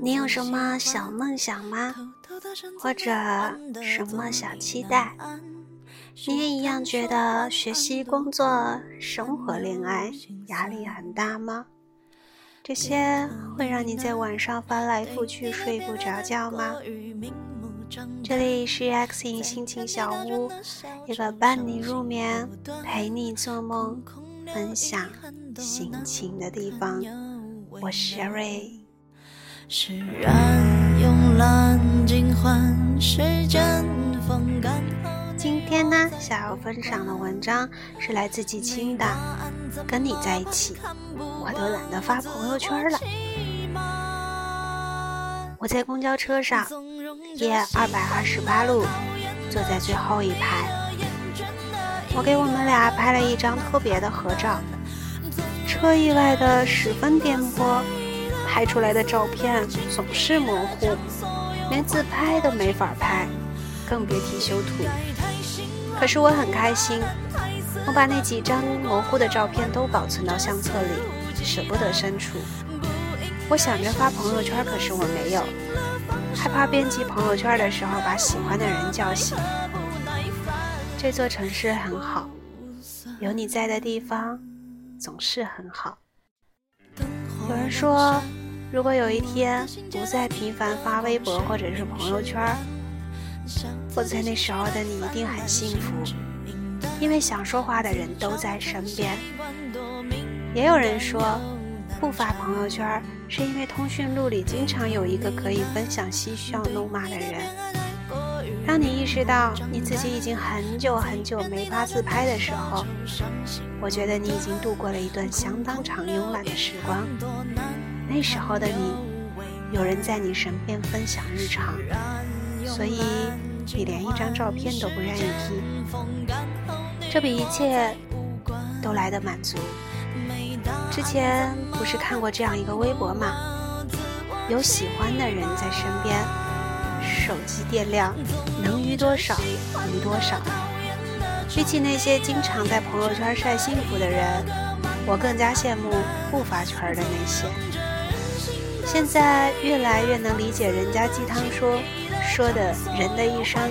你有什么小梦想吗？或者什么小期待？你也一样觉得学习、工作、生活、恋爱压力很大吗？这些会让你在晚上翻来覆去睡不着觉吗？这里是 X 影心情小屋，一个伴你入眠、陪你做梦、分享心情的地方。我是 Sherry。今天呢，想要分享的文章是来自季青的《跟你在一起，我都懒得发朋友圈了》。我在公交车上，夜二百二十八路，坐在最后一排。我给我们俩拍了一张特别的合照。车意外的十分颠簸，拍出来的照片总是模糊，连自拍都没法拍，更别提修图。可是我很开心，我把那几张模糊的照片都保存到相册里，舍不得删除。我想着发朋友圈，可是我没有，害怕编辑朋友圈的时候把喜欢的人叫醒。这座城市很好，有你在的地方总是很好。有人说，如果有一天不再频繁发微博或者是朋友圈。我在那时候的你一定很幸福，因为想说话的人都在身边。也有人说，不发朋友圈是因为通讯录里经常有一个可以分享嬉笑怒骂的人。当你意识到你自己已经很久很久没发自拍的时候，我觉得你已经度过了一段相当长慵懒的时光。那时候的你，有人在你身边分享日常。所以你连一张照片都不愿意提，这比一切都来得满足。之前不是看过这样一个微博吗？有喜欢的人在身边，手机电量能余多少余多少。比起那些经常在朋友圈晒幸福的人，我更加羡慕不发圈的那些。现在越来越能理解人家鸡汤说。说的人的一生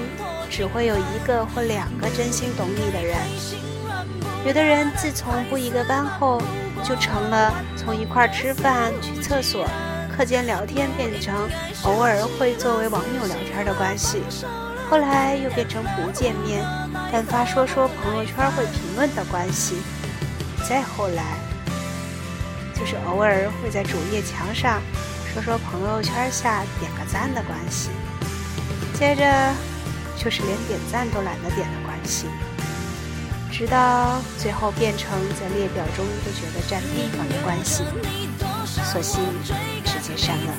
只会有一个或两个真心懂你的人。有的人自从不一个班后，就成了从一块吃饭、去厕所、课间聊天变成偶尔会作为网友聊天的关系，后来又变成不见面但发说说朋友圈会评论的关系，再后来就是偶尔会在主页墙上说说朋友圈下点个赞的关系。接着就是连点赞都懒得点的关系，直到最后变成在列表中都觉得占地方的关系，索性直接删了。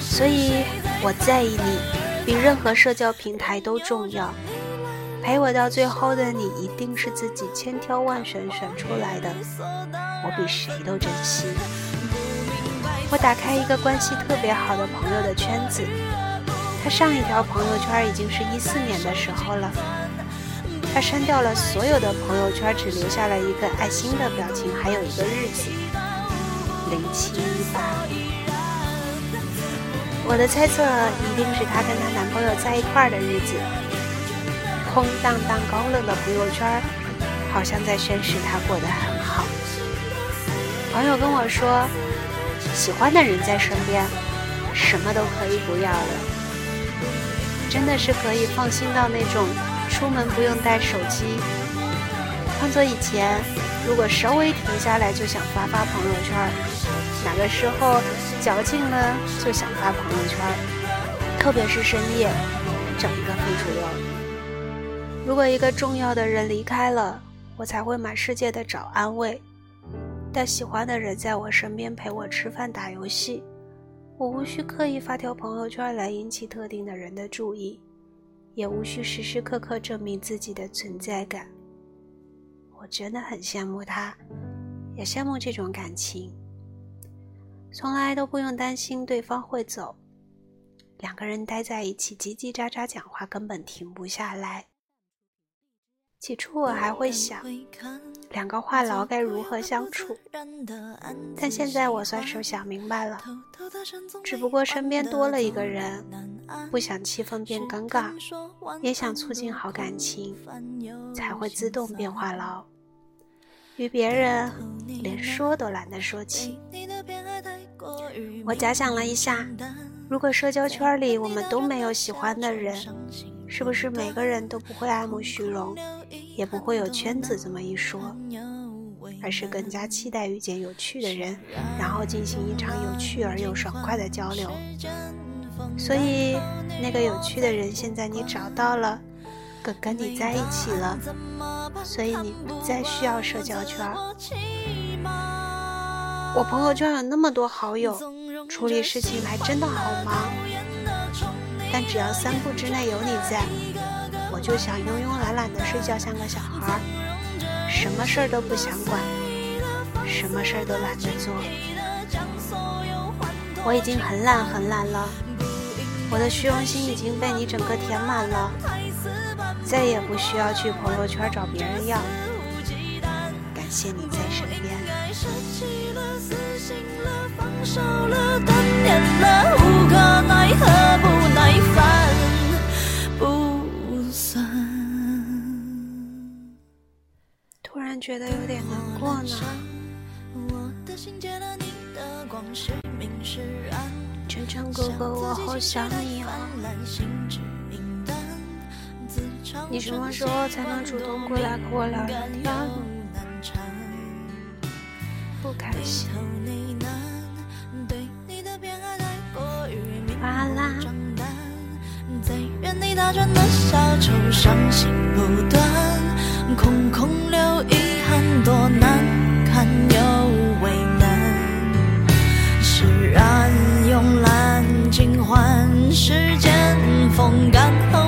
所以我在意你，比任何社交平台都重要。陪我到最后的你，一定是自己千挑万选选出来的，我比谁都珍惜。我打开一个关系特别好的朋友的圈子。他上一条朋友圈已经是一四年的时候了，他删掉了所有的朋友圈，只留下了一个爱心的表情，还有一个日子，零七一八。我的猜测一定是她跟她男朋友在一块儿的日子。空荡荡、高冷的朋友圈，好像在宣示她过得很好。朋友跟我说，喜欢的人在身边，什么都可以不要了。真的是可以放心到那种出门不用带手机。换做以前，如果稍微停下来就想发发朋友圈，哪个时候矫情了就想发朋友圈，特别是深夜，整一个非主流。如果一个重要的人离开了，我才会满世界的找安慰。但喜欢的人在我身边陪我吃饭打游戏。我无需刻意发条朋友圈来引起特定的人的注意，也无需时时刻刻证明自己的存在感。我真的很羡慕他，也羡慕这种感情。从来都不用担心对方会走，两个人待在一起叽叽喳喳讲话根本停不下来。起初我还会想，两个话痨该如何相处。但现在我算是想明白了，只不过身边多了一个人，不想气氛变尴尬，也想促进好感情，才会自动变话痨。与别人连说都懒得说起。我假想了一下，如果社交圈里我们都没有喜欢的人，是不是每个人都不会爱慕虚荣，也不会有圈子这么一说，而是更加期待遇见有趣的人，然后进行一场有趣而又爽快的交流。所以，那个有趣的人现在你找到了。跟你在一起了，所以你不再需要社交圈。我朋友圈有那么多好友，处理事情还真的好忙。但只要三步之内有你在，我就想慵慵懒懒的睡觉，像个小孩，什么事儿都不想管，什么事儿都懒得做。我已经很懒很懒了，我的虚荣心已经被你整个填满了。再也不需要去朋友圈找别人要，感谢你在身边。突然觉得有点难过呢。我的心借了你的光，是明是暗晨晨哥哥，我好想你啊。你什么时候才能主动过来和我聊聊天？不开心。啦啦。在原地打转的小丑，伤心不断，空空留遗憾多难。换时间风干后。